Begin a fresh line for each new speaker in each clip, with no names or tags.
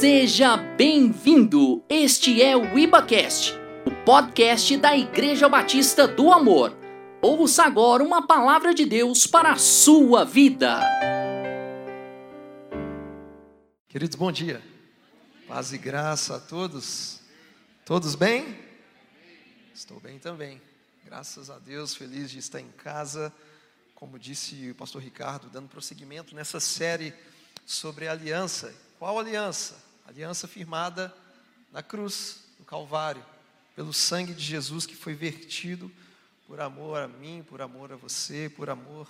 Seja bem-vindo! Este é o IbaCast, o podcast da Igreja Batista do Amor. Ouça agora uma palavra de Deus para a sua vida.
Queridos, bom dia. Paz e graça a todos. Todos bem? Estou bem também. Graças a Deus, feliz de estar em casa. Como disse o pastor Ricardo, dando prosseguimento nessa série sobre aliança. Qual aliança? Aliança firmada na cruz, no Calvário, pelo sangue de Jesus que foi vertido por amor a mim, por amor a você, por amor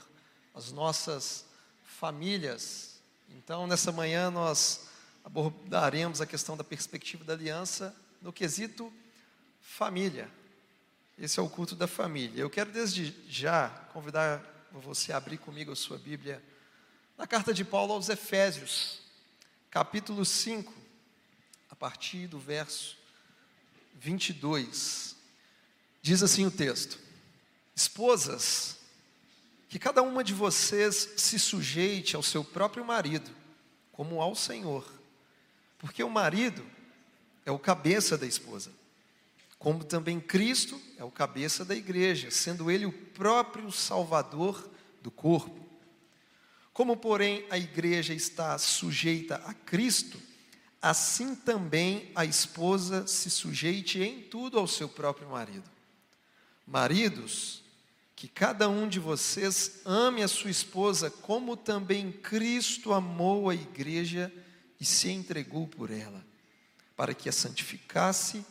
às nossas famílias. Então, nessa manhã, nós abordaremos a questão da perspectiva da aliança no quesito família. Esse é o culto da família. Eu quero desde já convidar você a abrir comigo a sua Bíblia na carta de Paulo aos Efésios, capítulo 5 a partir do verso 22. Diz assim o texto: Esposas, que cada uma de vocês se sujeite ao seu próprio marido, como ao Senhor, porque o marido é o cabeça da esposa, como também Cristo é o cabeça da igreja, sendo ele o próprio Salvador do corpo. Como, porém, a igreja está sujeita a Cristo, assim também a esposa se sujeite em tudo ao seu próprio marido. Maridos, que cada um de vocês ame a sua esposa como também Cristo amou a igreja e se entregou por ela, para que a santificasse,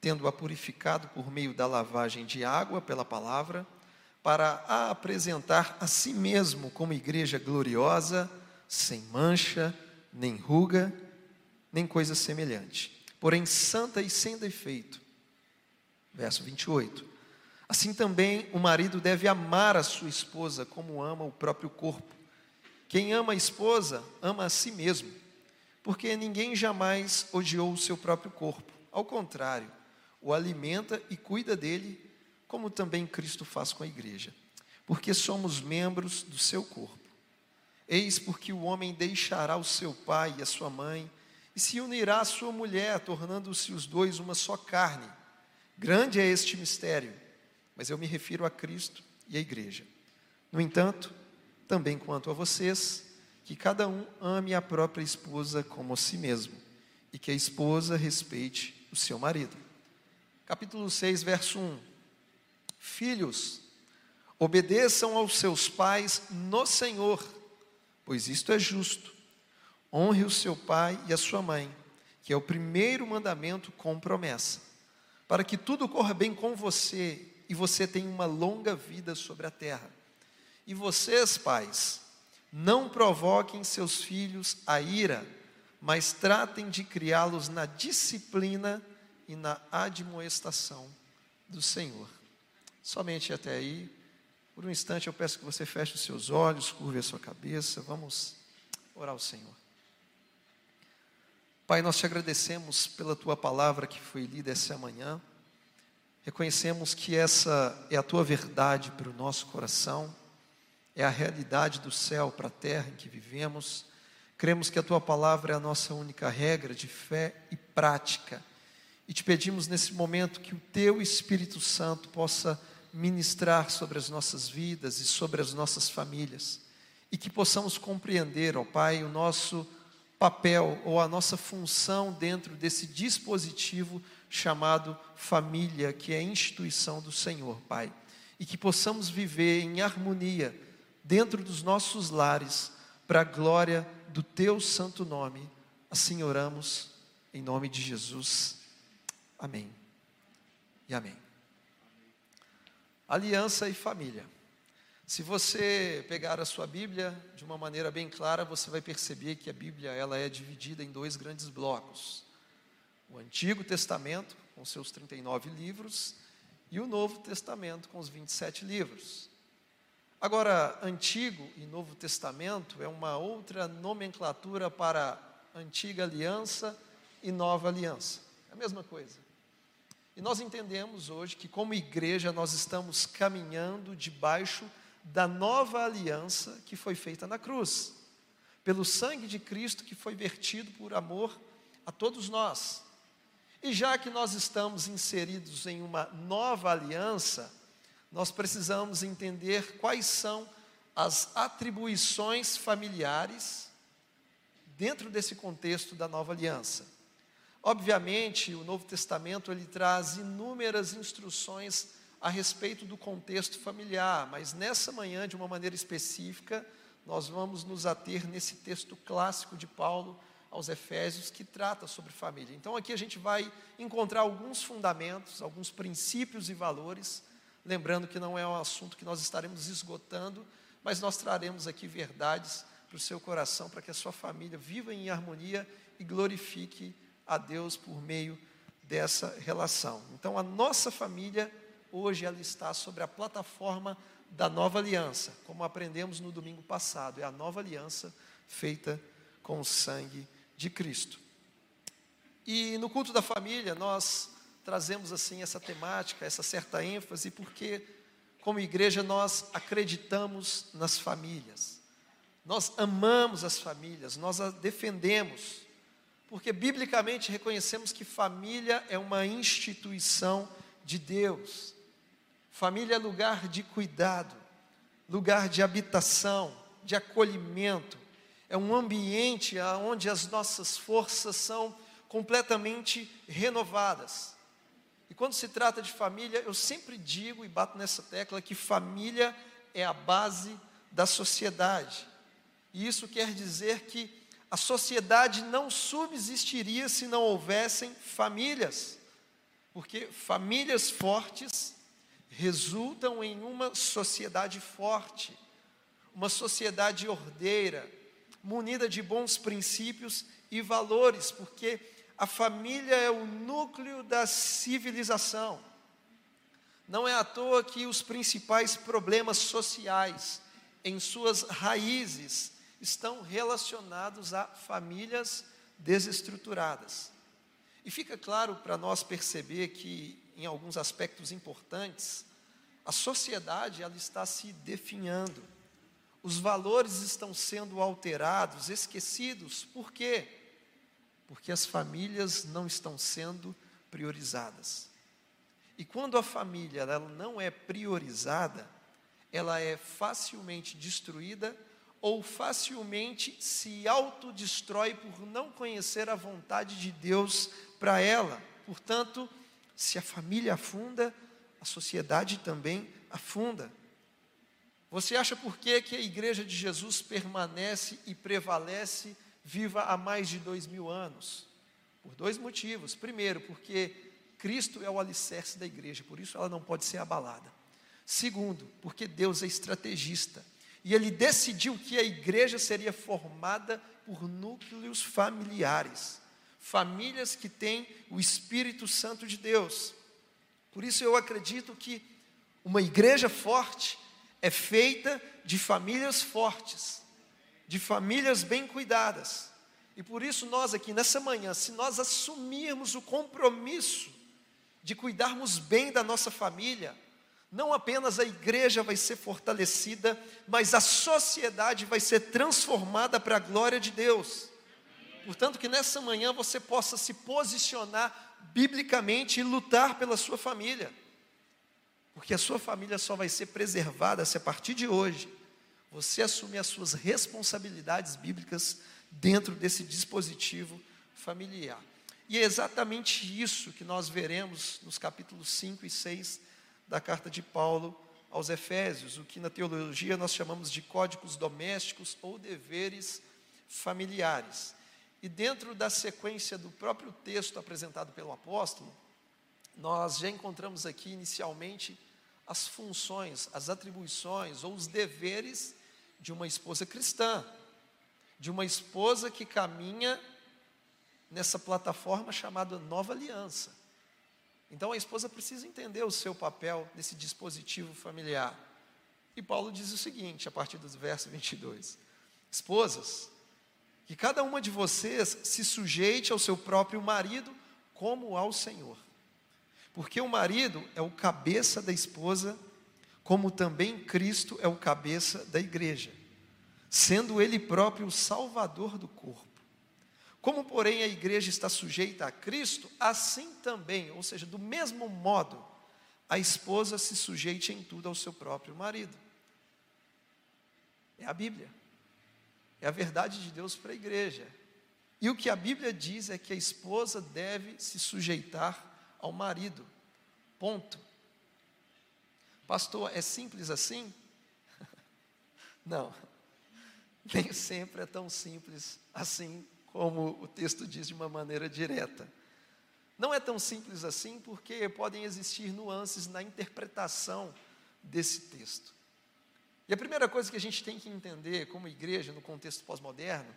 tendo-a purificado por meio da lavagem de água pela palavra, para a apresentar a si mesmo como igreja gloriosa, sem mancha, nem ruga, nem coisa semelhante, porém santa e sem defeito. Verso 28. Assim também o marido deve amar a sua esposa como ama o próprio corpo. Quem ama a esposa, ama a si mesmo, porque ninguém jamais odiou o seu próprio corpo. Ao contrário, o alimenta e cuida dele, como também Cristo faz com a igreja, porque somos membros do seu corpo. Eis porque o homem deixará o seu pai e a sua mãe, e se unirá à sua mulher, tornando-se os dois uma só carne. Grande é este mistério, mas eu me refiro a Cristo e à igreja. No entanto, também quanto a vocês, que cada um ame a própria esposa como a si mesmo, e que a esposa respeite o seu marido. Capítulo 6, verso 1. Filhos, obedeçam aos seus pais no Senhor, pois isto é justo. Honre o seu pai e a sua mãe, que é o primeiro mandamento com promessa, para que tudo corra bem com você e você tenha uma longa vida sobre a terra. E vocês, pais, não provoquem seus filhos a ira, mas tratem de criá-los na disciplina e na admoestação do Senhor. Somente até aí. Por um instante eu peço que você feche os seus olhos, curve a sua cabeça. Vamos orar ao Senhor. Pai, nós te agradecemos pela tua palavra que foi lida essa manhã. Reconhecemos que essa é a tua verdade para o nosso coração, é a realidade do céu para a terra em que vivemos. Cremos que a tua palavra é a nossa única regra de fé e prática. E te pedimos nesse momento que o teu Espírito Santo possa ministrar sobre as nossas vidas e sobre as nossas famílias. E que possamos compreender, ó Pai, o nosso papel ou a nossa função dentro desse dispositivo chamado família, que é a instituição do Senhor, Pai. E que possamos viver em harmonia dentro dos nossos lares, para a glória do Teu santo nome. Assim oramos, em nome de Jesus. Amém. E amém. Aliança e família. Se você pegar a sua Bíblia de uma maneira bem clara, você vai perceber que a Bíblia ela é dividida em dois grandes blocos. O Antigo Testamento, com seus 39 livros, e o Novo Testamento, com os 27 livros. Agora, Antigo e Novo Testamento é uma outra nomenclatura para Antiga Aliança e Nova Aliança. É a mesma coisa. E nós entendemos hoje que, como igreja, nós estamos caminhando debaixo da nova aliança que foi feita na cruz. Pelo sangue de Cristo que foi vertido por amor a todos nós. E já que nós estamos inseridos em uma nova aliança, nós precisamos entender quais são as atribuições familiares dentro desse contexto da nova aliança. Obviamente, o Novo Testamento ele traz inúmeras instruções a respeito do contexto familiar, mas nessa manhã, de uma maneira específica, nós vamos nos ater nesse texto clássico de Paulo aos Efésios que trata sobre família. Então aqui a gente vai encontrar alguns fundamentos, alguns princípios e valores, lembrando que não é um assunto que nós estaremos esgotando, mas nós traremos aqui verdades para o seu coração, para que a sua família viva em harmonia e glorifique a Deus por meio dessa relação. Então a nossa família hoje ela está sobre a plataforma da nova aliança, como aprendemos no domingo passado, é a nova aliança feita com o sangue de Cristo. E no culto da família nós trazemos assim essa temática, essa certa ênfase, porque como igreja nós acreditamos nas famílias. Nós amamos as famílias, nós as defendemos, porque biblicamente reconhecemos que família é uma instituição de Deus. Família é lugar de cuidado, lugar de habitação, de acolhimento. É um ambiente onde as nossas forças são completamente renovadas. E quando se trata de família, eu sempre digo e bato nessa tecla que família é a base da sociedade. E isso quer dizer que a sociedade não subsistiria se não houvessem famílias. Porque famílias fortes resultam em uma sociedade forte, uma sociedade ordeira, munida de bons princípios e valores, porque a família é o núcleo da civilização. Não é à toa que os principais problemas sociais, em suas raízes, estão relacionados a famílias desestruturadas. E fica claro para nós perceber que em alguns aspectos importantes, a sociedade ela está se definhando. Os valores estão sendo alterados, esquecidos. Por quê? Porque as famílias não estão sendo priorizadas. E quando a família ela não é priorizada, ela é facilmente destruída ou facilmente se autodestrói por não conhecer a vontade de Deus para ela. Portanto, se a família afunda, a sociedade também afunda. Você acha por que, que a igreja de Jesus permanece e prevalece viva há mais de dois mil anos? Por dois motivos. Primeiro, porque Cristo é o alicerce da igreja, por isso ela não pode ser abalada. Segundo, porque Deus é estrategista e ele decidiu que a igreja seria formada por núcleos familiares famílias que têm o Espírito Santo de Deus. Por isso eu acredito que uma igreja forte é feita de famílias fortes, de famílias bem cuidadas. E por isso nós aqui nessa manhã, se nós assumirmos o compromisso de cuidarmos bem da nossa família, não apenas a igreja vai ser fortalecida, mas a sociedade vai ser transformada para a glória de Deus. Portanto, que nessa manhã você possa se posicionar biblicamente e lutar pela sua família. Porque a sua família só vai ser preservada se a partir de hoje você assumir as suas responsabilidades bíblicas dentro desse dispositivo familiar. E é exatamente isso que nós veremos nos capítulos 5 e 6 da carta de Paulo aos Efésios, o que na teologia nós chamamos de códigos domésticos ou deveres familiares. E dentro da sequência do próprio texto apresentado pelo apóstolo, nós já encontramos aqui inicialmente as funções, as atribuições ou os deveres de uma esposa cristã, de uma esposa que caminha nessa plataforma chamada Nova Aliança. Então a esposa precisa entender o seu papel nesse dispositivo familiar. E Paulo diz o seguinte, a partir do verso 22: Esposas, que cada uma de vocês se sujeite ao seu próprio marido como ao Senhor. Porque o marido é o cabeça da esposa, como também Cristo é o cabeça da igreja, sendo ele próprio o salvador do corpo. Como, porém, a igreja está sujeita a Cristo, assim também, ou seja, do mesmo modo, a esposa se sujeite em tudo ao seu próprio marido. É a Bíblia. É a verdade de Deus para a igreja. E o que a Bíblia diz é que a esposa deve se sujeitar ao marido. Ponto. Pastor, é simples assim? Não. Nem sempre é tão simples assim como o texto diz de uma maneira direta. Não é tão simples assim porque podem existir nuances na interpretação desse texto. E a primeira coisa que a gente tem que entender como igreja no contexto pós-moderno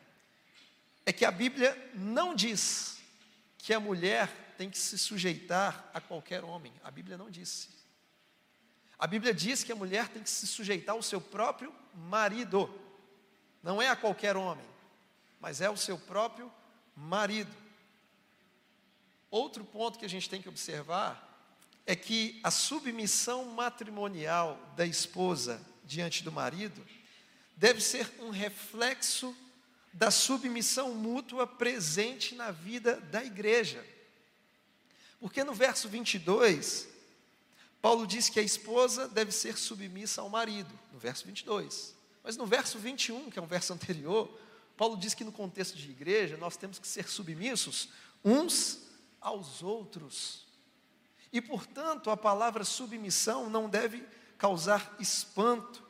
é que a Bíblia não diz que a mulher tem que se sujeitar a qualquer homem. A Bíblia não disse. A Bíblia diz que a mulher tem que se sujeitar ao seu próprio marido. Não é a qualquer homem, mas é o seu próprio marido. Outro ponto que a gente tem que observar é que a submissão matrimonial da esposa diante do marido deve ser um reflexo da submissão mútua presente na vida da igreja. Porque no verso 22, Paulo diz que a esposa deve ser submissa ao marido, no verso 22. Mas no verso 21, que é um verso anterior, Paulo diz que no contexto de igreja nós temos que ser submissos uns aos outros. E portanto, a palavra submissão não deve causar espanto,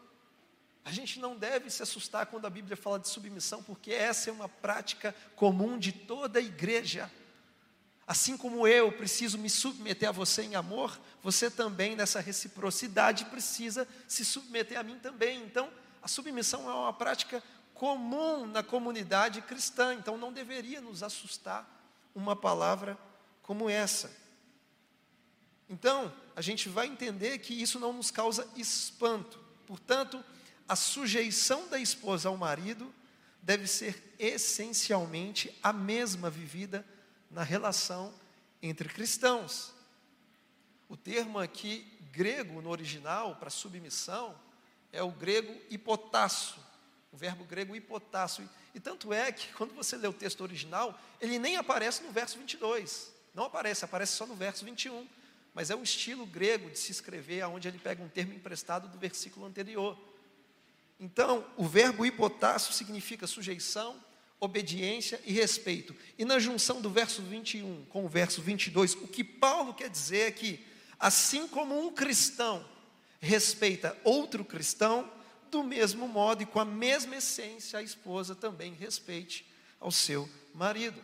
a gente não deve se assustar quando a Bíblia fala de submissão, porque essa é uma prática comum de toda a igreja. Assim como eu preciso me submeter a você em amor, você também, nessa reciprocidade, precisa se submeter a mim também. Então, a submissão é uma prática comum na comunidade cristã, então não deveria nos assustar uma palavra como essa. Então, a gente vai entender que isso não nos causa espanto. Portanto, a sujeição da esposa ao marido deve ser essencialmente a mesma vivida na relação entre cristãos. O termo aqui grego no original para submissão é o grego hipotasso, o verbo grego hipotasso. E, tanto é que quando você lê o texto original, ele nem aparece no verso 22. Não aparece, aparece só no verso 21. Mas é um estilo grego de se escrever, onde ele pega um termo emprestado do versículo anterior. Então, o verbo hipotácio significa sujeição, obediência e respeito. E na junção do verso 21 com o verso 22, o que Paulo quer dizer é que, assim como um cristão respeita outro cristão, do mesmo modo e com a mesma essência, a esposa também respeite ao seu marido.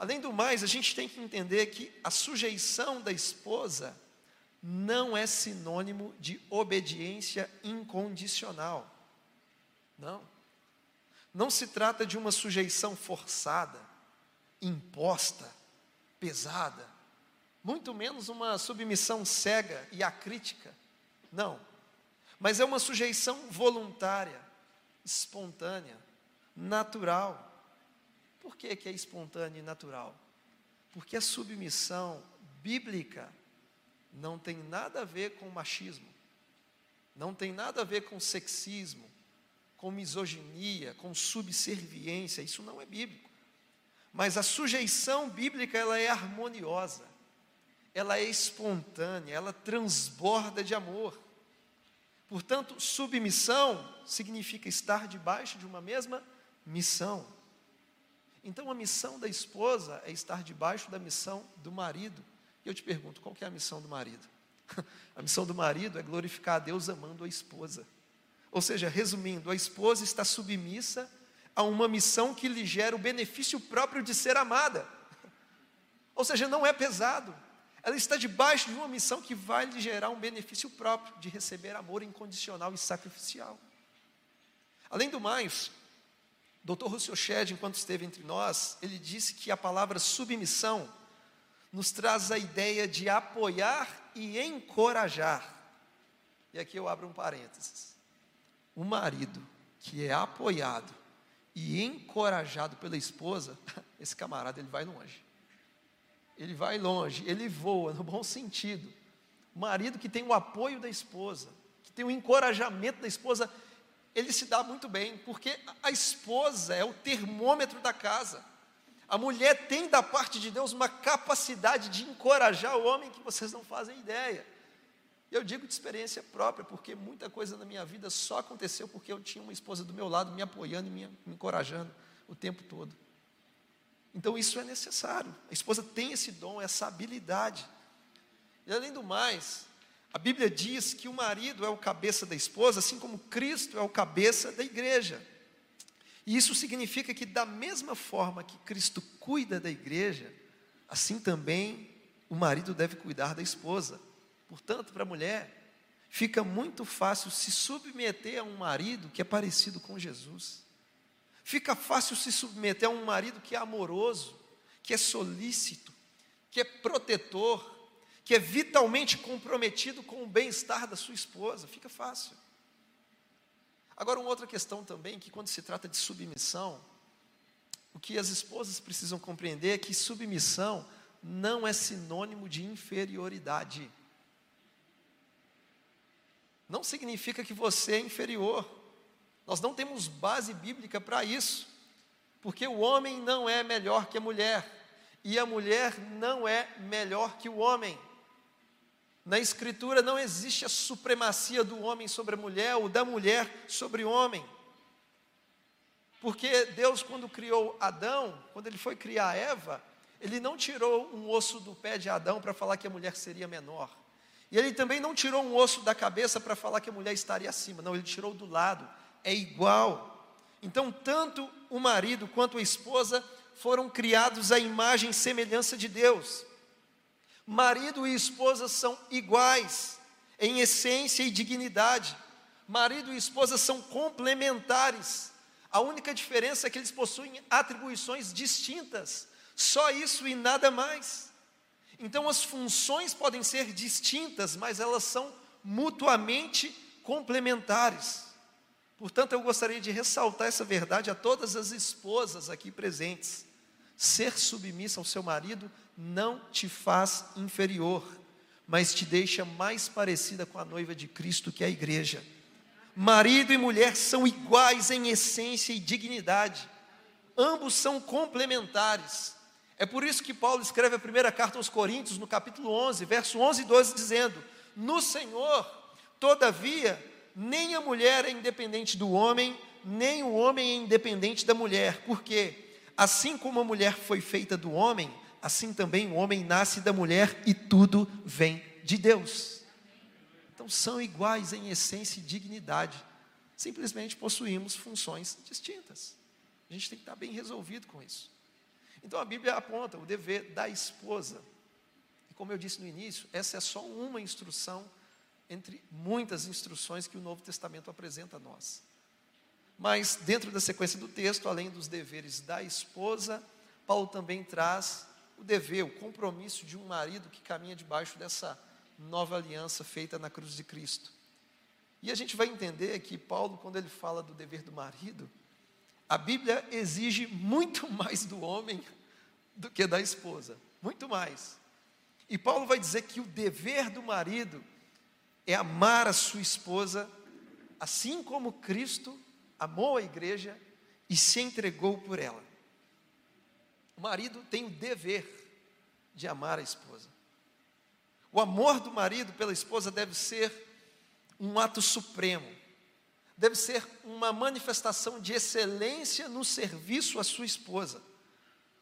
Além do mais, a gente tem que entender que a sujeição da esposa não é sinônimo de obediência incondicional. Não. Não se trata de uma sujeição forçada, imposta, pesada, muito menos uma submissão cega e acrítica. Não. Mas é uma sujeição voluntária, espontânea, natural. Por que, que é espontânea e natural? Porque a submissão bíblica não tem nada a ver com machismo, não tem nada a ver com sexismo, com misoginia, com subserviência, isso não é bíblico. Mas a sujeição bíblica ela é harmoniosa, ela é espontânea, ela transborda de amor. Portanto, submissão significa estar debaixo de uma mesma missão. Então, a missão da esposa é estar debaixo da missão do marido. E eu te pergunto, qual é a missão do marido? A missão do marido é glorificar a Deus amando a esposa. Ou seja, resumindo, a esposa está submissa a uma missão que lhe gera o benefício próprio de ser amada. Ou seja, não é pesado. Ela está debaixo de uma missão que vai lhe gerar um benefício próprio de receber amor incondicional e sacrificial. Além do mais, Dr. Russell Shedd, enquanto esteve entre nós, ele disse que a palavra submissão nos traz a ideia de apoiar e encorajar. E aqui eu abro um parênteses. O marido que é apoiado e encorajado pela esposa, esse camarada ele vai longe. Ele vai longe, ele voa no bom sentido. O marido que tem o apoio da esposa, que tem o encorajamento da esposa, ele se dá muito bem, porque a esposa é o termômetro da casa. A mulher tem da parte de Deus uma capacidade de encorajar o homem que vocês não fazem ideia. Eu digo de experiência própria, porque muita coisa na minha vida só aconteceu porque eu tinha uma esposa do meu lado me apoiando e me, me encorajando o tempo todo. Então isso é necessário. A esposa tem esse dom, essa habilidade. E além do mais, a Bíblia diz que o marido é o cabeça da esposa, assim como Cristo é o cabeça da igreja. E isso significa que, da mesma forma que Cristo cuida da igreja, assim também o marido deve cuidar da esposa. Portanto, para a mulher, fica muito fácil se submeter a um marido que é parecido com Jesus. Fica fácil se submeter a um marido que é amoroso, que é solícito, que é protetor, que é vitalmente comprometido com o bem-estar da sua esposa. Fica fácil. Agora, uma outra questão também, que quando se trata de submissão, o que as esposas precisam compreender é que submissão não é sinônimo de inferioridade. Não significa que você é inferior. Nós não temos base bíblica para isso, porque o homem não é melhor que a mulher, e a mulher não é melhor que o homem. Na Escritura não existe a supremacia do homem sobre a mulher ou da mulher sobre o homem. Porque Deus, quando criou Adão, quando ele foi criar Eva, ele não tirou um osso do pé de Adão para falar que a mulher seria menor. E ele também não tirou um osso da cabeça para falar que a mulher estaria acima. Não, ele tirou do lado. É igual. Então, tanto o marido quanto a esposa foram criados à imagem e semelhança de Deus. Marido e esposa são iguais em essência e dignidade. Marido e esposa são complementares. A única diferença é que eles possuem atribuições distintas. Só isso e nada mais. Então as funções podem ser distintas, mas elas são mutuamente complementares. Portanto, eu gostaria de ressaltar essa verdade a todas as esposas aqui presentes. Ser submissa ao seu marido não te faz inferior, mas te deixa mais parecida com a noiva de Cristo, que é a igreja. Marido e mulher são iguais em essência e dignidade, ambos são complementares. É por isso que Paulo escreve a primeira carta aos Coríntios, no capítulo 11, verso 11 e 12, dizendo: No Senhor, todavia, nem a mulher é independente do homem, nem o homem é independente da mulher, porque assim como a mulher foi feita do homem, assim também o homem nasce da mulher e tudo vem de Deus. Então são iguais em essência e dignidade, simplesmente possuímos funções distintas. A gente tem que estar bem resolvido com isso. Então a Bíblia aponta o dever da esposa. E como eu disse no início, essa é só uma instrução entre muitas instruções que o Novo Testamento apresenta a nós. Mas dentro da sequência do texto, além dos deveres da esposa, Paulo também traz o dever, o compromisso de um marido que caminha debaixo dessa nova aliança feita na cruz de Cristo. E a gente vai entender que Paulo, quando ele fala do dever do marido, a Bíblia exige muito mais do homem do que da esposa, muito mais. E Paulo vai dizer que o dever do marido é amar a sua esposa, assim como Cristo amou a igreja e se entregou por ela. O marido tem o dever de amar a esposa. O amor do marido pela esposa deve ser um ato supremo, deve ser uma manifestação de excelência no serviço à sua esposa.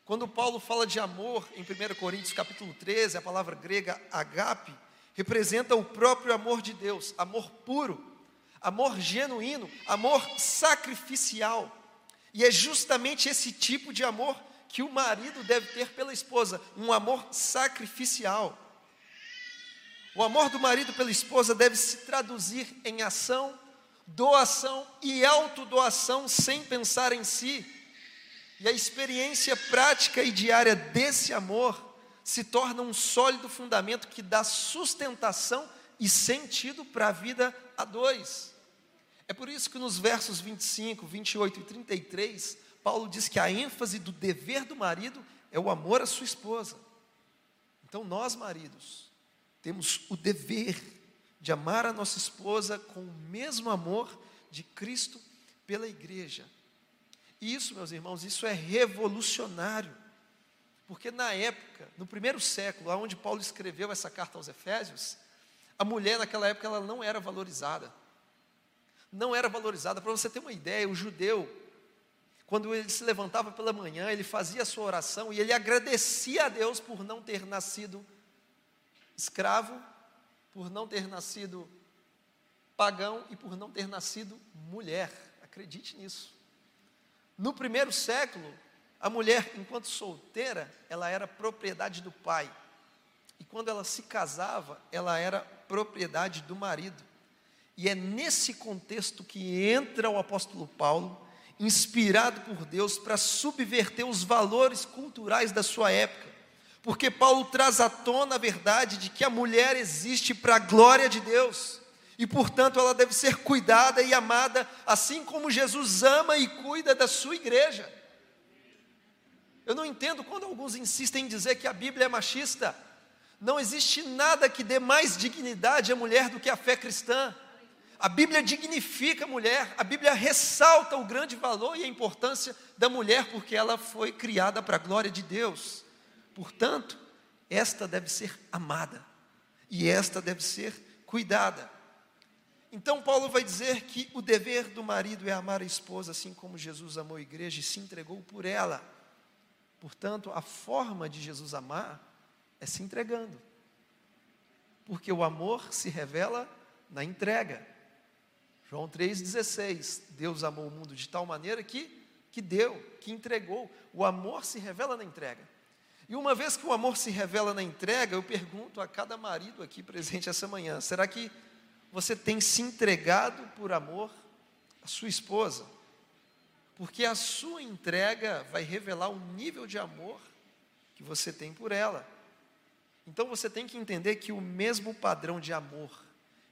Quando Paulo fala de amor em 1 Coríntios capítulo 13, a palavra grega agape representa o próprio amor de Deus, amor puro, amor genuíno, amor sacrificial. E é justamente esse tipo de amor que o marido deve ter pela esposa, um amor sacrificial. O amor do marido pela esposa deve se traduzir em ação, doação e autodoação sem pensar em si. E a experiência prática e diária desse amor se torna um sólido fundamento que dá sustentação e sentido para a vida a dois. É por isso que nos versos 25, 28 e 33, Paulo diz que a ênfase do dever do marido é o amor à sua esposa. Então, nós, maridos, temos o dever de amar a nossa esposa com o mesmo amor de Cristo pela igreja. E isso, meus irmãos, isso é revolucionário. Porque na época, no primeiro século, onde Paulo escreveu essa carta aos Efésios, a mulher naquela época ela não era valorizada. Não era valorizada. Para você ter uma ideia, o judeu, quando ele se levantava pela manhã, ele fazia a sua oração e ele agradecia a Deus por não ter nascido escravo, por não ter nascido pagão e por não ter nascido mulher. Acredite nisso. No primeiro século, a mulher, enquanto solteira, ela era propriedade do pai. E quando ela se casava, ela era propriedade do marido. E é nesse contexto que entra o apóstolo Paulo, inspirado por Deus, para subverter os valores culturais da sua época. Porque Paulo traz à tona a verdade de que a mulher existe para a glória de Deus. E portanto ela deve ser cuidada e amada, assim como Jesus ama e cuida da sua igreja. Eu não entendo quando alguns insistem em dizer que a Bíblia é machista. Não existe nada que dê mais dignidade à mulher do que a fé cristã. A Bíblia dignifica a mulher, a Bíblia ressalta o grande valor e a importância da mulher, porque ela foi criada para a glória de Deus. Portanto, esta deve ser amada e esta deve ser cuidada. Então, Paulo vai dizer que o dever do marido é amar a esposa, assim como Jesus amou a igreja e se entregou por ela. Portanto, a forma de Jesus amar é se entregando, porque o amor se revela na entrega. João 3,16: Deus amou o mundo de tal maneira que, que deu, que entregou. O amor se revela na entrega. E uma vez que o amor se revela na entrega, eu pergunto a cada marido aqui presente essa manhã: será que você tem se entregado por amor à sua esposa? Porque a sua entrega vai revelar o nível de amor que você tem por ela. Então você tem que entender que o mesmo padrão de amor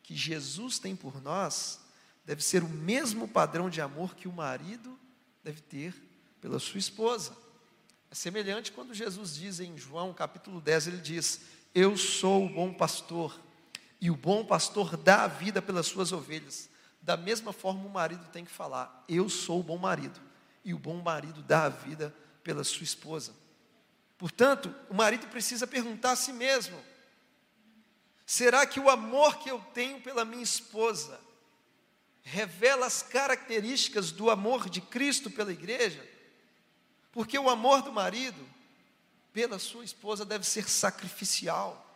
que Jesus tem por nós, deve ser o mesmo padrão de amor que o marido deve ter pela sua esposa. É semelhante quando Jesus diz em João capítulo 10, ele diz: Eu sou o bom pastor, e o bom pastor dá a vida pelas suas ovelhas. Da mesma forma, o marido tem que falar: Eu sou o bom marido, e o bom marido dá a vida pela sua esposa. Portanto, o marido precisa perguntar a si mesmo: será que o amor que eu tenho pela minha esposa revela as características do amor de Cristo pela igreja, porque o amor do marido pela sua esposa deve ser sacrificial,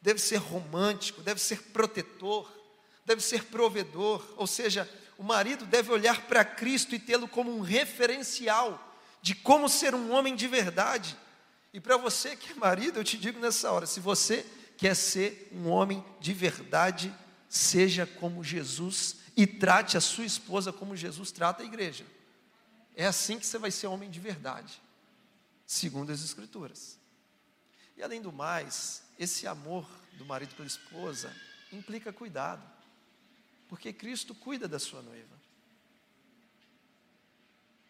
deve ser romântico, deve ser protetor, deve ser provedor, ou seja, o marido deve olhar para Cristo e tê-lo como um referencial de como ser um homem de verdade. E para você que é marido, eu te digo nessa hora: se você quer ser um homem de verdade, seja como Jesus e trate a sua esposa como Jesus trata a igreja. É assim que você vai ser homem de verdade, segundo as Escrituras. E além do mais, esse amor do marido pela esposa implica cuidado, porque Cristo cuida da sua noiva.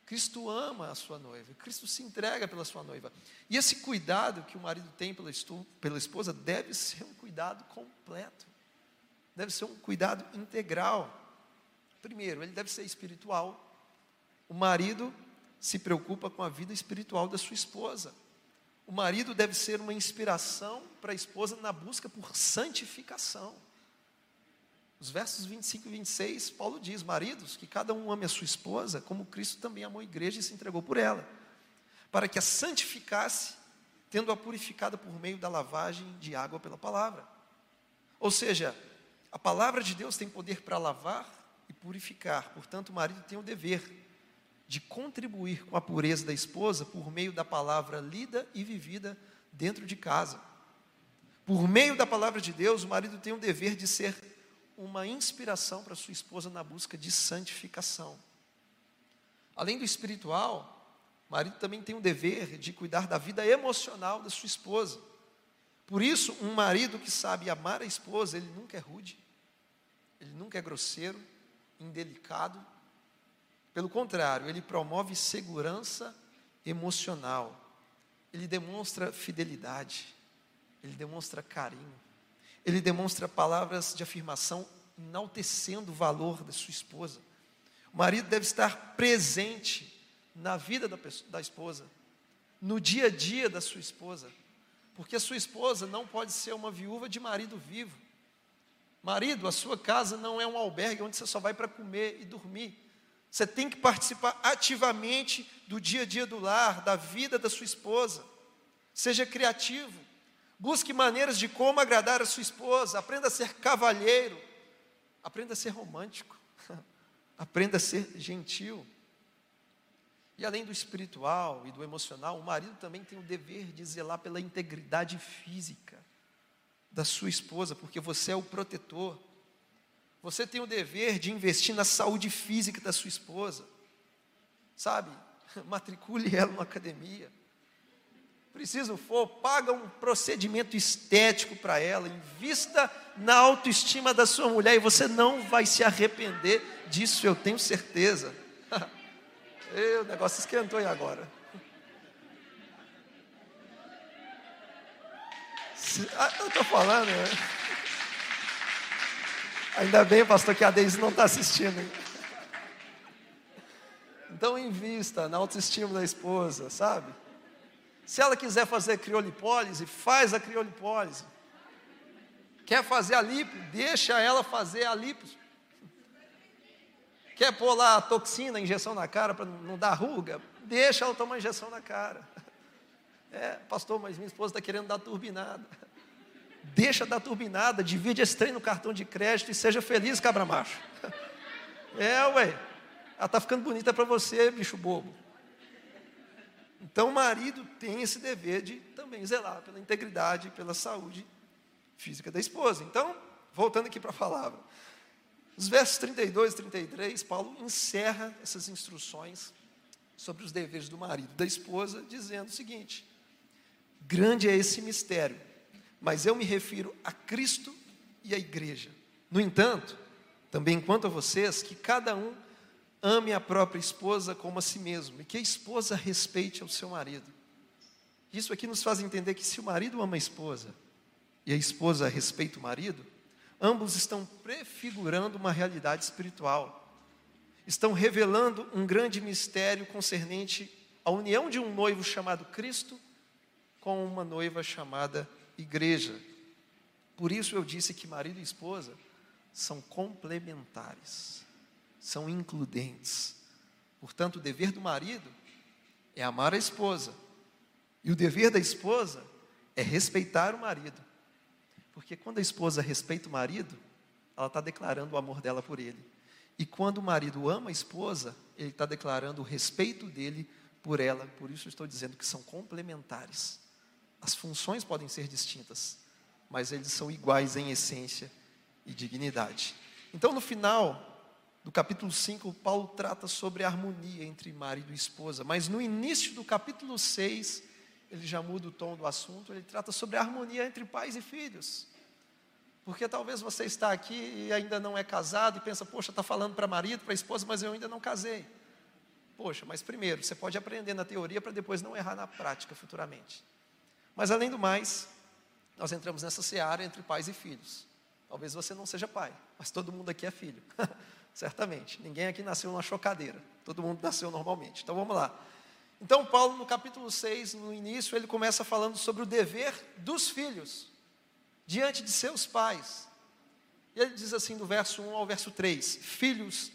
Cristo ama a sua noiva, Cristo se entrega pela sua noiva. E esse cuidado que o marido tem pela, pela esposa deve ser um cuidado completo, deve ser um cuidado integral. Primeiro, ele deve ser espiritual. O marido se preocupa com a vida espiritual da sua esposa. O marido deve ser uma inspiração para a esposa na busca por santificação. Os versos 25 e 26, Paulo diz: Maridos, que cada um ame a sua esposa, como Cristo também amou a igreja e se entregou por ela, para que a santificasse, tendo-a purificada por meio da lavagem de água pela palavra. Ou seja, a palavra de Deus tem poder para lavar e purificar. Portanto, o marido tem o dever de contribuir com a pureza da esposa por meio da palavra lida e vivida dentro de casa. Por meio da palavra de Deus, o marido tem o dever de ser uma inspiração para sua esposa na busca de santificação. Além do espiritual, o marido também tem o dever de cuidar da vida emocional da sua esposa. Por isso, um marido que sabe amar a esposa, ele nunca é rude, ele nunca é grosseiro, indelicado. Pelo contrário, ele promove segurança emocional. Ele demonstra fidelidade. Ele demonstra carinho. Ele demonstra palavras de afirmação enaltecendo o valor da sua esposa. O marido deve estar presente na vida da, pessoa, da esposa, no dia a dia da sua esposa, porque a sua esposa não pode ser uma viúva de marido vivo. Marido, a sua casa não é um albergue onde você só vai para comer e dormir. Você tem que participar ativamente do dia a dia do lar, da vida da sua esposa. Seja criativo. Busque maneiras de como agradar a sua esposa. Aprenda a ser cavalheiro. Aprenda a ser romântico. Aprenda a ser gentil. E além do espiritual e do emocional, o marido também tem o dever de zelar pela integridade física da sua esposa, porque você é o protetor. Você tem o dever de investir na saúde física da sua esposa. Sabe? Matricule ela numa academia. Preciso for, paga um procedimento estético para ela, invista na autoestima da sua mulher e você não vai se arrepender disso, eu tenho certeza. o negócio esquentou aí agora. Ah, eu estou falando, né? Ainda bem, pastor, que a Deise não está assistindo. Hein? Então, invista na autoestima da esposa, sabe? Se ela quiser fazer criolipólise, faz a criolipólise. Quer fazer a lipo? Deixa ela fazer a lipo. Quer pôr lá a toxina, a injeção na cara para não dar ruga? Deixa ela tomar injeção na cara. É, pastor, mas minha esposa está querendo dar turbinada. Deixa dar turbinada, divide esse trem no cartão de crédito e seja feliz, cabra macho. É, ué. Ela está ficando bonita para você, bicho bobo. Então o marido tem esse dever de também zelar pela integridade, pela saúde física da esposa. Então, voltando aqui para a palavra. Os versos 32 e 33, Paulo encerra essas instruções sobre os deveres do marido e da esposa, dizendo o seguinte: Grande é esse mistério, mas eu me refiro a Cristo e à igreja. No entanto, também quanto a vocês, que cada um ame a própria esposa como a si mesmo, e que a esposa respeite ao seu marido. Isso aqui nos faz entender que se o marido ama a esposa e a esposa respeita o marido, ambos estão prefigurando uma realidade espiritual. Estão revelando um grande mistério concernente à união de um noivo chamado Cristo com uma noiva chamada igreja. Por isso eu disse que marido e esposa são complementares, são includentes. Portanto, o dever do marido é amar a esposa, e o dever da esposa é respeitar o marido. Porque quando a esposa respeita o marido, ela está declarando o amor dela por ele. E quando o marido ama a esposa, ele está declarando o respeito dele por ela. Por isso estou dizendo que são complementares. As funções podem ser distintas, mas eles são iguais em essência e dignidade. Então, no final do capítulo 5, Paulo trata sobre a harmonia entre marido e esposa, mas no início do capítulo 6, ele já muda o tom do assunto, ele trata sobre a harmonia entre pais e filhos. Porque talvez você está aqui e ainda não é casado e pensa, poxa, está falando para marido, para esposa, mas eu ainda não casei. Poxa, mas primeiro, você pode aprender na teoria para depois não errar na prática futuramente. Mas além do mais, nós entramos nessa seara entre pais e filhos. Talvez você não seja pai, mas todo mundo aqui é filho. Certamente. Ninguém aqui nasceu numa chocadeira. Todo mundo nasceu normalmente. Então vamos lá. Então, Paulo, no capítulo 6, no início, ele começa falando sobre o dever dos filhos diante de seus pais. E ele diz assim, do verso 1 ao verso 3: Filhos,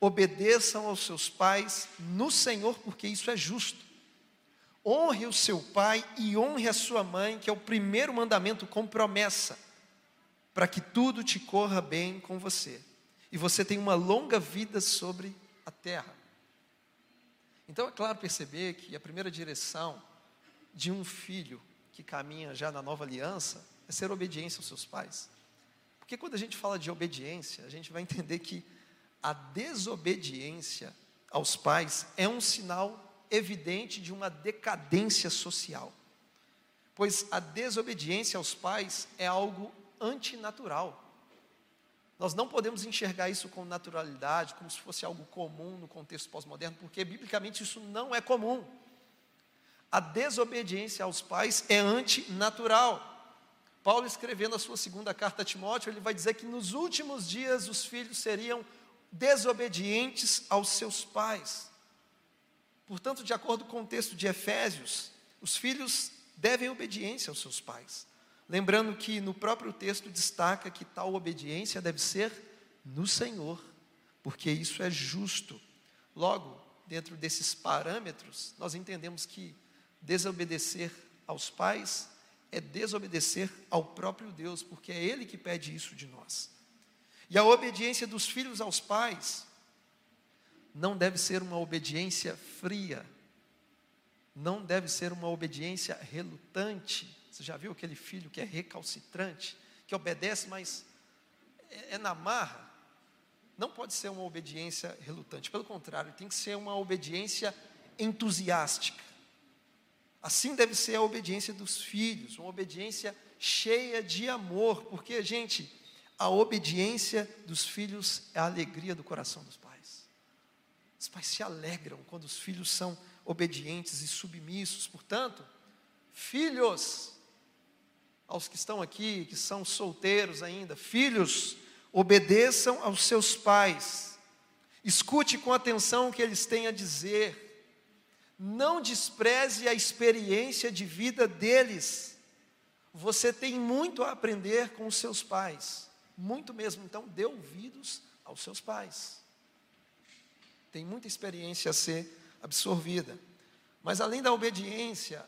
obedeçam aos seus pais no Senhor, porque isso é justo. Honre o seu pai e honre a sua mãe, que é o primeiro mandamento com promessa, para que tudo te corra bem com você e você tenha uma longa vida sobre a terra. Então é claro perceber que a primeira direção de um filho que caminha já na nova aliança é ser obediência aos seus pais. Porque quando a gente fala de obediência, a gente vai entender que a desobediência aos pais é um sinal evidente de uma decadência social. Pois a desobediência aos pais é algo antinatural. Nós não podemos enxergar isso com naturalidade, como se fosse algo comum no contexto pós-moderno, porque biblicamente isso não é comum. A desobediência aos pais é antinatural. Paulo, escrevendo a sua segunda carta a Timóteo, ele vai dizer que nos últimos dias os filhos seriam desobedientes aos seus pais. Portanto, de acordo com o texto de Efésios, os filhos devem obediência aos seus pais. Lembrando que no próprio texto destaca que tal obediência deve ser no Senhor, porque isso é justo. Logo, dentro desses parâmetros, nós entendemos que desobedecer aos pais é desobedecer ao próprio Deus, porque é Ele que pede isso de nós. E a obediência dos filhos aos pais não deve ser uma obediência fria, não deve ser uma obediência relutante. Você já viu aquele filho que é recalcitrante, que obedece, mas é, é na marra? Não pode ser uma obediência relutante, pelo contrário, tem que ser uma obediência entusiástica. Assim deve ser a obediência dos filhos, uma obediência cheia de amor, porque, gente, a obediência dos filhos é a alegria do coração dos pais. Os pais se alegram quando os filhos são obedientes e submissos. Portanto, filhos, aos que estão aqui, que são solteiros ainda, filhos, obedeçam aos seus pais. Escute com atenção o que eles têm a dizer. Não despreze a experiência de vida deles. Você tem muito a aprender com os seus pais, muito mesmo. Então, dê ouvidos aos seus pais. Tem muita experiência a ser absorvida. Mas além da obediência,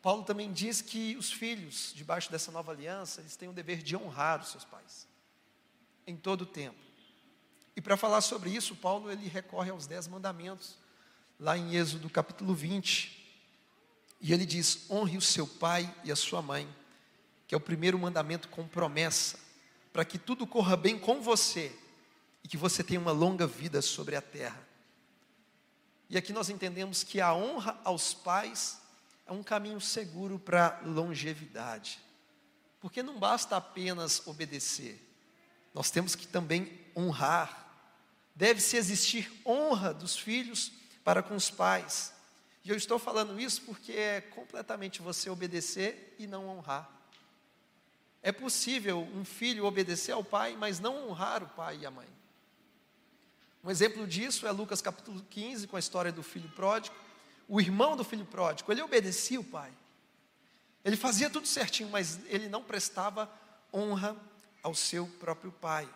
Paulo também diz que os filhos, debaixo dessa nova aliança, eles têm o dever de honrar os seus pais, em todo o tempo. E para falar sobre isso, Paulo ele recorre aos dez mandamentos, lá em Êxodo capítulo 20. E ele diz: honre o seu pai e a sua mãe, que é o primeiro mandamento com promessa, para que tudo corra bem com você e que você tenha uma longa vida sobre a terra. E aqui nós entendemos que a honra aos pais é um caminho seguro para longevidade. Porque não basta apenas obedecer, nós temos que também honrar. Deve-se existir honra dos filhos para com os pais. E eu estou falando isso porque é completamente você obedecer e não honrar. É possível um filho obedecer ao pai, mas não honrar o pai e a mãe. Um exemplo disso é Lucas capítulo 15, com a história do filho pródigo. O irmão do filho pródigo, ele obedecia o pai. Ele fazia tudo certinho, mas ele não prestava honra ao seu próprio pai.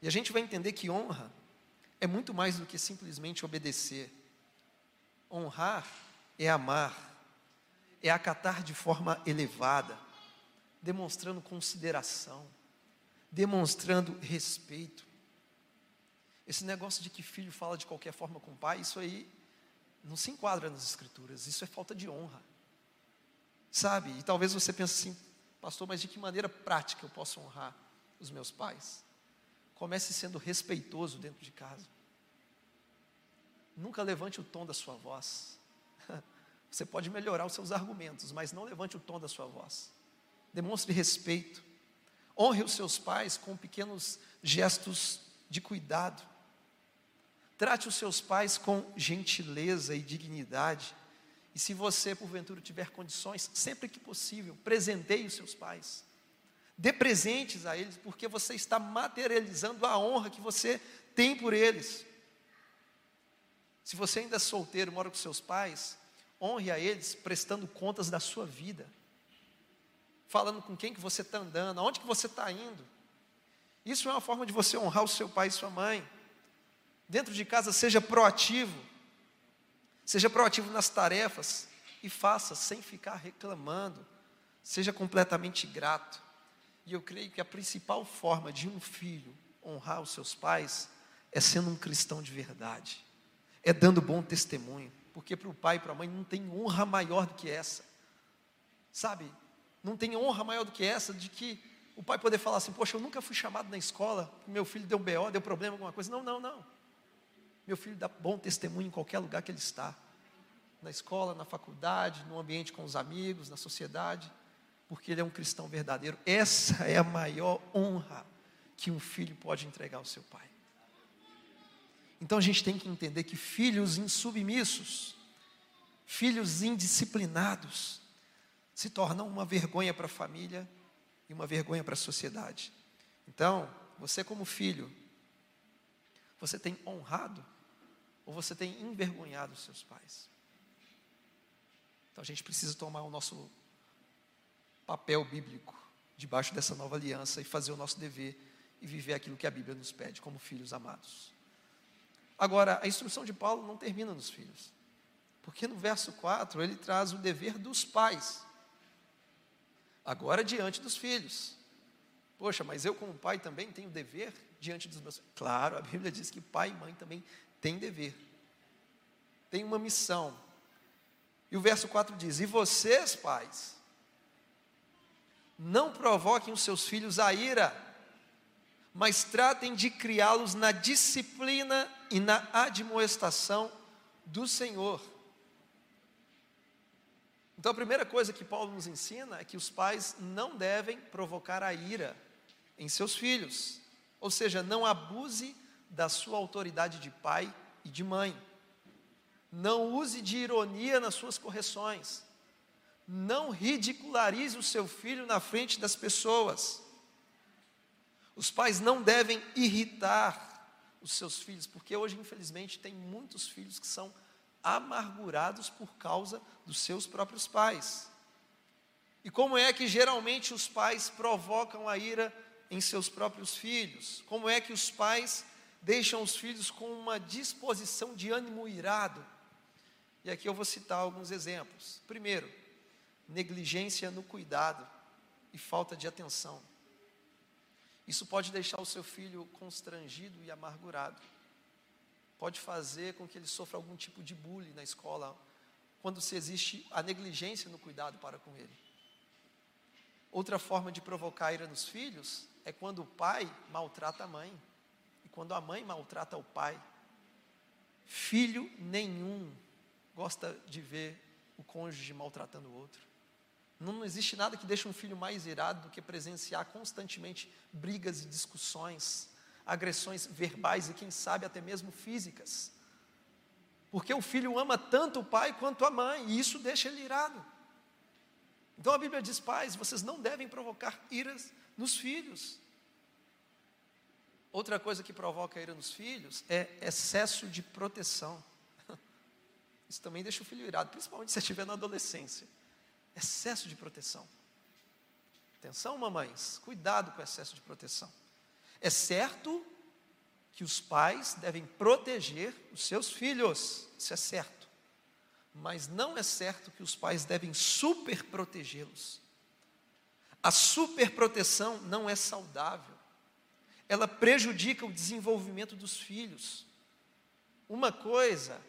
E a gente vai entender que honra é muito mais do que simplesmente obedecer. Honrar é amar, é acatar de forma elevada, demonstrando consideração, demonstrando respeito. Esse negócio de que filho fala de qualquer forma com o pai, isso aí não se enquadra nas escrituras, isso é falta de honra. Sabe? E talvez você pense assim, pastor, mas de que maneira prática eu posso honrar os meus pais? Comece sendo respeitoso dentro de casa. Nunca levante o tom da sua voz. Você pode melhorar os seus argumentos, mas não levante o tom da sua voz. Demonstre respeito. Honre os seus pais com pequenos gestos de cuidado. Trate os seus pais com gentileza e dignidade. E se você, porventura, tiver condições, sempre que possível, presenteie os seus pais. Dê presentes a eles, porque você está materializando a honra que você tem por eles. Se você ainda é solteiro, mora com seus pais, honre a eles prestando contas da sua vida. Falando com quem que você está andando, aonde que você está indo. Isso é uma forma de você honrar o seu pai e sua mãe. Dentro de casa, seja proativo. Seja proativo nas tarefas e faça sem ficar reclamando. Seja completamente grato. E eu creio que a principal forma de um filho honrar os seus pais é sendo um cristão de verdade, é dando bom testemunho, porque para o pai e para a mãe não tem honra maior do que essa, sabe? Não tem honra maior do que essa de que o pai poder falar assim: Poxa, eu nunca fui chamado na escola, meu filho deu BO, deu problema, alguma coisa. Não, não, não. Meu filho dá bom testemunho em qualquer lugar que ele está na escola, na faculdade, no ambiente com os amigos, na sociedade, porque ele é um cristão verdadeiro. Essa é a maior honra que um filho pode entregar ao seu pai. Então a gente tem que entender que filhos insubmissos, filhos indisciplinados, se tornam uma vergonha para a família e uma vergonha para a sociedade. Então, você como filho, Você tem honrado ou você tem envergonhado os seus pais? Então a gente precisa tomar o nosso papel bíblico debaixo dessa nova aliança e fazer o nosso dever e viver aquilo que a Bíblia nos pede como filhos amados. Agora, a instrução de Paulo não termina nos filhos, porque no verso 4 ele traz o dever dos pais, agora diante dos filhos. Poxa, mas eu, como pai, também tenho dever diante dos meus filhos. Claro, a Bíblia diz que pai e mãe também têm dever, tem uma missão. E o verso 4 diz: E vocês, pais, não provoquem os seus filhos a ira, mas tratem de criá-los na disciplina e na admoestação do Senhor. Então a primeira coisa que Paulo nos ensina é que os pais não devem provocar a ira em seus filhos, ou seja, não abuse da sua autoridade de pai e de mãe. Não use de ironia nas suas correções. Não ridicularize o seu filho na frente das pessoas. Os pais não devem irritar os seus filhos, porque hoje, infelizmente, tem muitos filhos que são amargurados por causa dos seus próprios pais. E como é que geralmente os pais provocam a ira em seus próprios filhos? Como é que os pais deixam os filhos com uma disposição de ânimo irado? E aqui eu vou citar alguns exemplos. Primeiro, negligência no cuidado e falta de atenção. Isso pode deixar o seu filho constrangido e amargurado. Pode fazer com que ele sofra algum tipo de bullying na escola, quando se existe a negligência no cuidado para com ele. Outra forma de provocar ira nos filhos é quando o pai maltrata a mãe quando a mãe maltrata o pai. Filho nenhum gosta de ver o cônjuge maltratando o outro. Não existe nada que deixe um filho mais irado do que presenciar constantemente brigas e discussões, agressões verbais e, quem sabe, até mesmo físicas. Porque o filho ama tanto o pai quanto a mãe, e isso deixa ele irado. Então a Bíblia diz: pais, vocês não devem provocar iras nos filhos. Outra coisa que provoca ira nos filhos é excesso de proteção. Isso também deixa o filho irado, principalmente se estiver na adolescência excesso de proteção. Atenção, mamães, cuidado com o excesso de proteção. É certo que os pais devem proteger os seus filhos, isso é certo. Mas não é certo que os pais devem super protegê-los. A superproteção não é saudável. Ela prejudica o desenvolvimento dos filhos. Uma coisa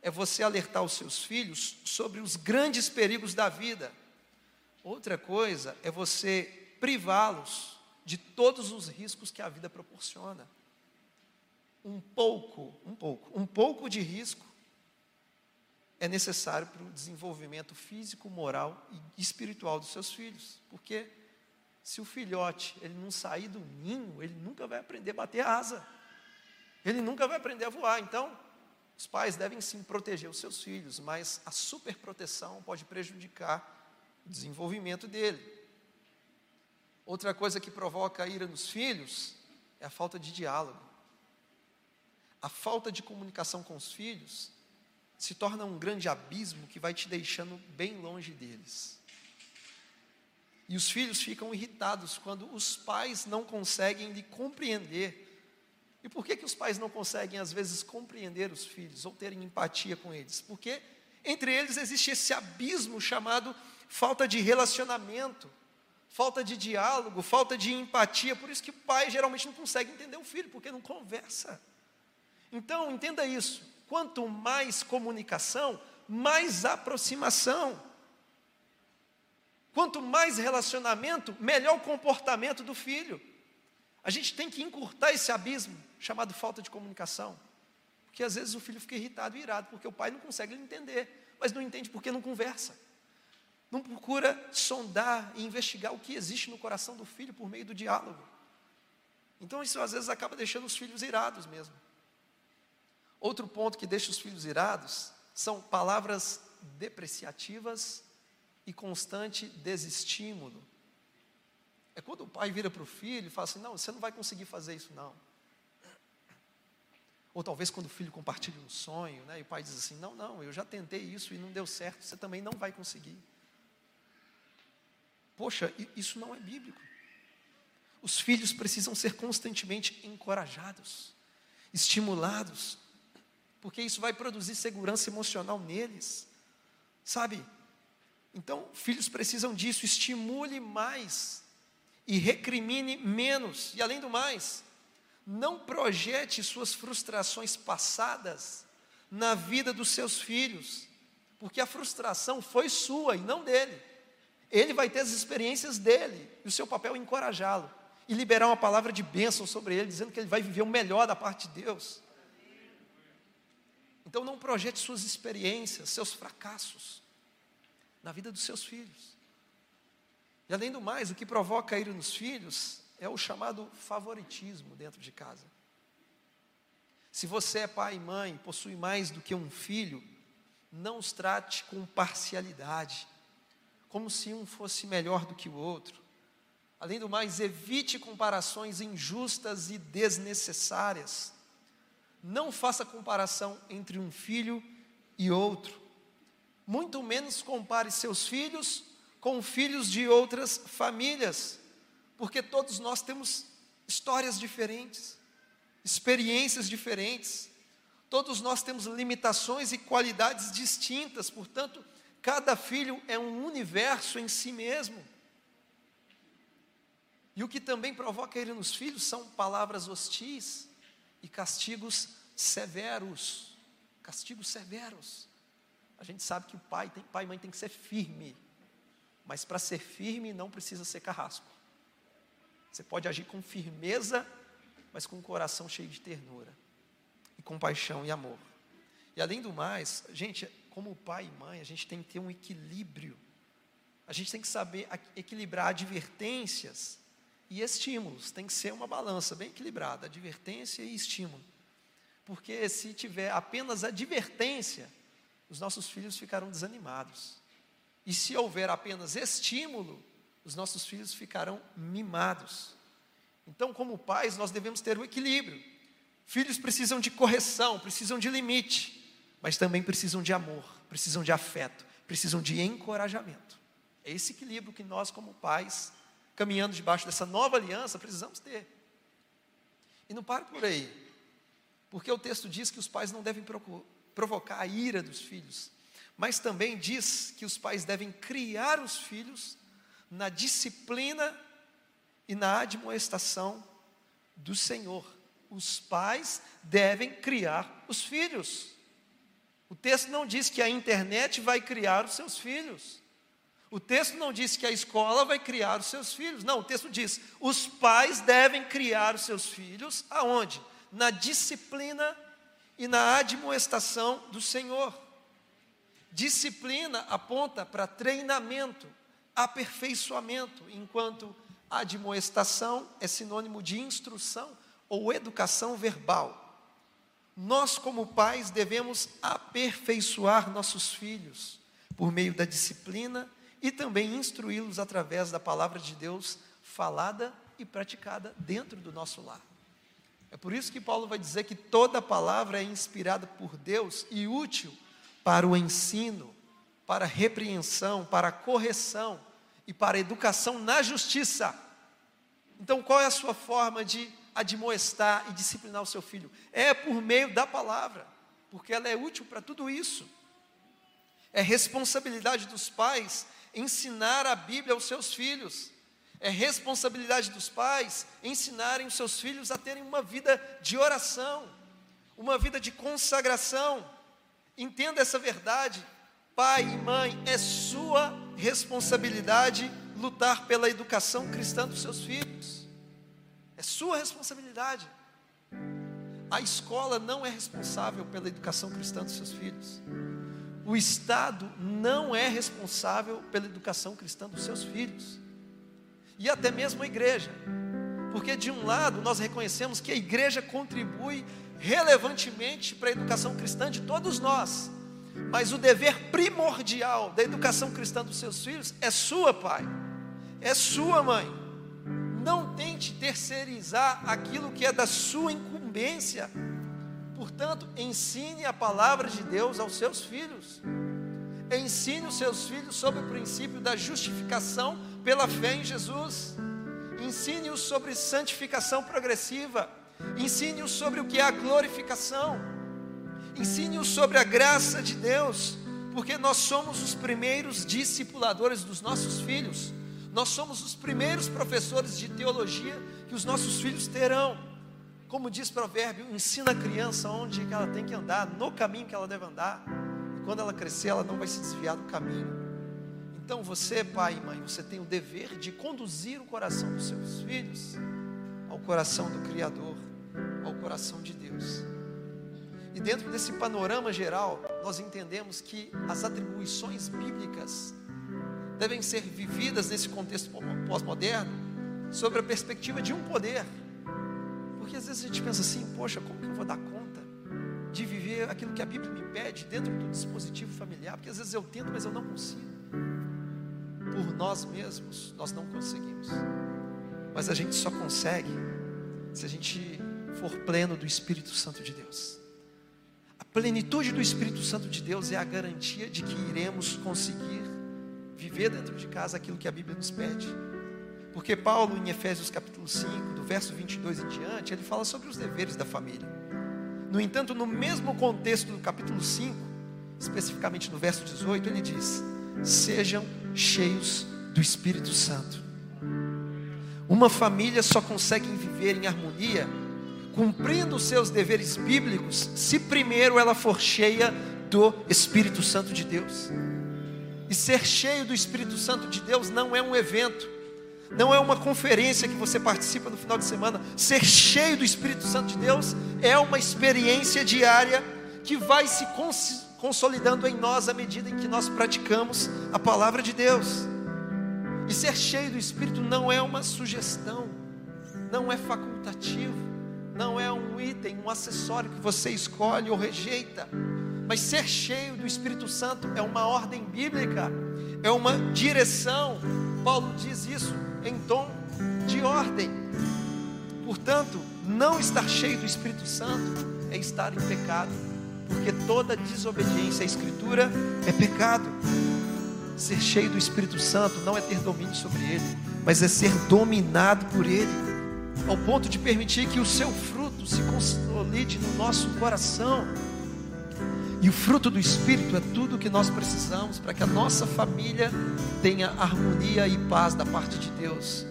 é você alertar os seus filhos sobre os grandes perigos da vida. Outra coisa é você privá-los de todos os riscos que a vida proporciona. Um pouco, um pouco, um pouco de risco é necessário para o desenvolvimento físico, moral e espiritual dos seus filhos. Porque se o filhote ele não sair do ninho, ele nunca vai aprender a bater asa. Ele nunca vai aprender a voar. Então, os pais devem sim proteger os seus filhos, mas a superproteção pode prejudicar o desenvolvimento dele. Outra coisa que provoca a ira nos filhos é a falta de diálogo. A falta de comunicação com os filhos se torna um grande abismo que vai te deixando bem longe deles. E os filhos ficam irritados quando os pais não conseguem lhe compreender e por que, que os pais não conseguem, às vezes, compreender os filhos ou terem empatia com eles? Porque entre eles existe esse abismo chamado falta de relacionamento, falta de diálogo, falta de empatia. Por isso que o pai geralmente não consegue entender o filho, porque não conversa. Então, entenda isso: quanto mais comunicação, mais aproximação. Quanto mais relacionamento, melhor o comportamento do filho. A gente tem que encurtar esse abismo chamado falta de comunicação. Porque às vezes o filho fica irritado e irado, porque o pai não consegue entender, mas não entende porque não conversa. Não procura sondar e investigar o que existe no coração do filho por meio do diálogo. Então isso às vezes acaba deixando os filhos irados mesmo. Outro ponto que deixa os filhos irados são palavras depreciativas e constante desestímulo. É quando o pai vira para o filho e fala assim: Não, você não vai conseguir fazer isso, não. Ou talvez quando o filho compartilha um sonho, né, e o pai diz assim: Não, não, eu já tentei isso e não deu certo, você também não vai conseguir. Poxa, isso não é bíblico. Os filhos precisam ser constantemente encorajados, estimulados, porque isso vai produzir segurança emocional neles, sabe? Então, filhos precisam disso, estimule mais e recrimine menos, e além do mais, não projete suas frustrações passadas na vida dos seus filhos, porque a frustração foi sua e não dele. Ele vai ter as experiências dele, e o seu papel é encorajá-lo e liberar uma palavra de bênção sobre ele, dizendo que ele vai viver o melhor da parte de Deus. Então não projete suas experiências, seus fracassos na vida dos seus filhos. E além do mais, o que provoca ira nos filhos é o chamado favoritismo dentro de casa. Se você é pai e mãe, possui mais do que um filho, não os trate com parcialidade, como se um fosse melhor do que o outro. Além do mais, evite comparações injustas e desnecessárias. Não faça comparação entre um filho e outro. Muito menos compare seus filhos com filhos de outras famílias porque todos nós temos histórias diferentes, experiências diferentes, todos nós temos limitações e qualidades distintas, portanto, cada filho é um universo em si mesmo. E o que também provoca ele nos filhos são palavras hostis e castigos severos. Castigos severos. A gente sabe que o pai, tem, pai e mãe tem que ser firme, mas para ser firme não precisa ser carrasco. Você pode agir com firmeza, mas com um coração cheio de ternura, e compaixão e amor. E além do mais, gente, como pai e mãe, a gente tem que ter um equilíbrio. A gente tem que saber equilibrar advertências e estímulos. Tem que ser uma balança bem equilibrada, advertência e estímulo. Porque se tiver apenas advertência, os nossos filhos ficarão desanimados. E se houver apenas estímulo, os nossos filhos ficarão mimados. Então, como pais, nós devemos ter o equilíbrio. Filhos precisam de correção, precisam de limite, mas também precisam de amor, precisam de afeto, precisam de encorajamento. É esse equilíbrio que nós, como pais, caminhando debaixo dessa nova aliança, precisamos ter. E não pare por aí, porque o texto diz que os pais não devem provocar a ira dos filhos, mas também diz que os pais devem criar os filhos na disciplina e na admoestação do Senhor. Os pais devem criar os filhos. O texto não diz que a internet vai criar os seus filhos. O texto não diz que a escola vai criar os seus filhos. Não, o texto diz: os pais devem criar os seus filhos aonde? Na disciplina e na admoestação do Senhor. Disciplina aponta para treinamento, aperfeiçoamento, enquanto admoestação é sinônimo de instrução ou educação verbal. Nós, como pais, devemos aperfeiçoar nossos filhos por meio da disciplina e também instruí-los através da palavra de Deus falada e praticada dentro do nosso lar. É por isso que Paulo vai dizer que toda palavra é inspirada por Deus e útil para o ensino, para a repreensão, para a correção e para a educação na justiça. Então, qual é a sua forma de admoestar e disciplinar o seu filho? É por meio da palavra, porque ela é útil para tudo isso. É responsabilidade dos pais ensinar a Bíblia aos seus filhos. É responsabilidade dos pais ensinarem os seus filhos a terem uma vida de oração, uma vida de consagração. Entenda essa verdade pai e mãe, é sua responsabilidade lutar pela educação cristã dos seus filhos. É sua responsabilidade. A escola não é responsável pela educação cristã dos seus filhos. O Estado não é responsável pela educação cristã dos seus filhos. E até mesmo a igreja. Porque, de um lado, nós reconhecemos que a igreja contribui relevantemente para a educação cristã de todos nós. Mas o dever primordial da educação cristã dos seus filhos é sua, pai, é sua, mãe. Não tente terceirizar aquilo que é da sua incumbência, Portanto, ensine a palavra de Deus aos seus filhos. Ensine os seus filhos sobre o princípio da justificação pela fé em Jesus. Ensine-os sobre santificação progressiva. Ensine-os sobre o que é a glorificação. Ensine-os sobre a graça de Deus, porque nós somos os primeiros discipuladores dos nossos filhos. Nós somos os primeiros professores de teologia que os nossos filhos terão. Como diz o provérbio, ensina a criança onde ela tem que andar, no caminho que ela deve andar. Quando ela crescer, ela não vai se desviar do caminho. Então você, pai e mãe, você tem o dever de conduzir o coração dos seus filhos ao coração do Criador, ao coração de Deus. E dentro desse panorama geral, nós entendemos que as atribuições bíblicas devem ser vividas nesse contexto pós-moderno sobre a perspectiva de um poder porque às vezes a gente pensa assim, poxa, como que eu vou dar de viver aquilo que a Bíblia me pede dentro do dispositivo familiar? Porque às vezes eu tento, mas eu não consigo. Por nós mesmos, nós não conseguimos. Mas a gente só consegue se a gente for pleno do Espírito Santo de Deus. A plenitude do Espírito Santo de Deus é a garantia de que iremos conseguir viver dentro de casa aquilo que a Bíblia nos pede. Porque Paulo, em Efésios capítulo 5, do verso 22 em diante, ele fala sobre os deveres da família. No entanto, no mesmo contexto do capítulo 5, especificamente no verso 18, ele diz: Sejam cheios do Espírito Santo. Uma família só consegue viver em harmonia, cumprindo os seus deveres bíblicos, se primeiro ela for cheia do Espírito Santo de Deus. E ser cheio do Espírito Santo de Deus não é um evento, não é uma conferência que você participa no final de semana. Ser cheio do Espírito Santo de Deus é uma experiência diária que vai se cons consolidando em nós à medida em que nós praticamos a palavra de Deus. E ser cheio do Espírito não é uma sugestão, não é facultativo, não é um item, um acessório que você escolhe ou rejeita. Mas ser cheio do Espírito Santo é uma ordem bíblica, é uma direção. Paulo diz isso em tom de ordem. Portanto, não estar cheio do Espírito Santo é estar em pecado, porque toda desobediência à Escritura é pecado. Ser cheio do Espírito Santo não é ter domínio sobre ele, mas é ser dominado por ele, ao ponto de permitir que o seu fruto se consolide no nosso coração. E o fruto do Espírito é tudo o que nós precisamos para que a nossa família tenha harmonia e paz da parte de Deus.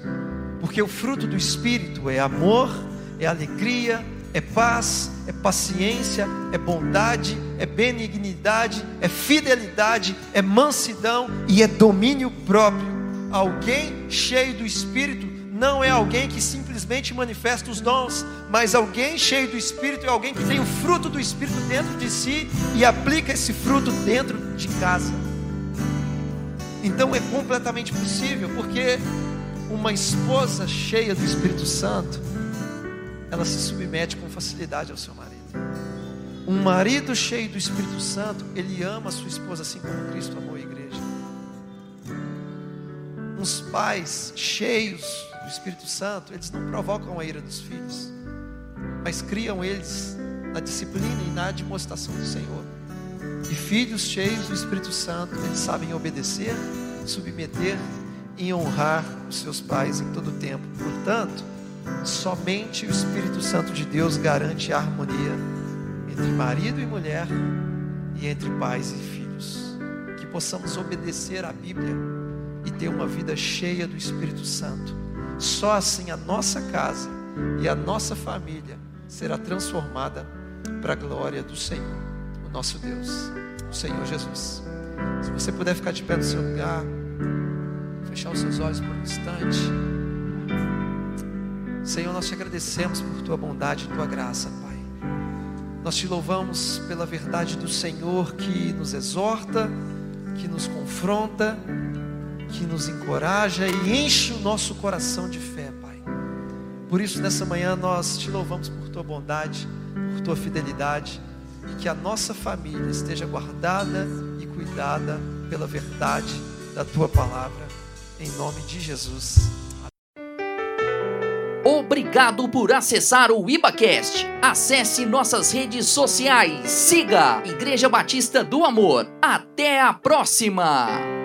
Porque o fruto do Espírito é amor, é alegria, é paz, é paciência, é bondade, é benignidade, é fidelidade, é mansidão e é domínio próprio. Alguém cheio do Espírito não é alguém que simplesmente manifesta os dons, mas alguém cheio do Espírito é alguém que tem o fruto do Espírito dentro de si e aplica esse fruto dentro de casa. Então é completamente possível, porque uma esposa cheia do Espírito Santo, ela se submete com facilidade ao seu marido. Um marido cheio do Espírito Santo, ele ama a sua esposa assim como Cristo amou a igreja. Uns pais cheios Espírito Santo, eles não provocam a ira dos filhos, mas criam eles na disciplina e na admoestação do Senhor. E filhos cheios do Espírito Santo, eles sabem obedecer, submeter e honrar os seus pais em todo o tempo. Portanto, somente o Espírito Santo de Deus garante a harmonia entre marido e mulher e entre pais e filhos. Que possamos obedecer à Bíblia e ter uma vida cheia do Espírito Santo só assim a nossa casa e a nossa família será transformada para a glória do Senhor, o nosso Deus, o Senhor Jesus. Se você puder ficar de pé no seu lugar, fechar os seus olhos por um instante. Senhor, nós te agradecemos por tua bondade e tua graça, Pai. Nós te louvamos pela verdade do Senhor que nos exorta, que nos confronta que nos encoraja e enche o nosso coração de fé, Pai. Por isso, nessa manhã, nós te louvamos por tua bondade, por tua fidelidade e que a nossa família esteja guardada e cuidada pela verdade da tua palavra, em nome de Jesus.
Obrigado por acessar o IbaCast. Acesse nossas redes sociais. Siga Igreja Batista do Amor. Até a próxima!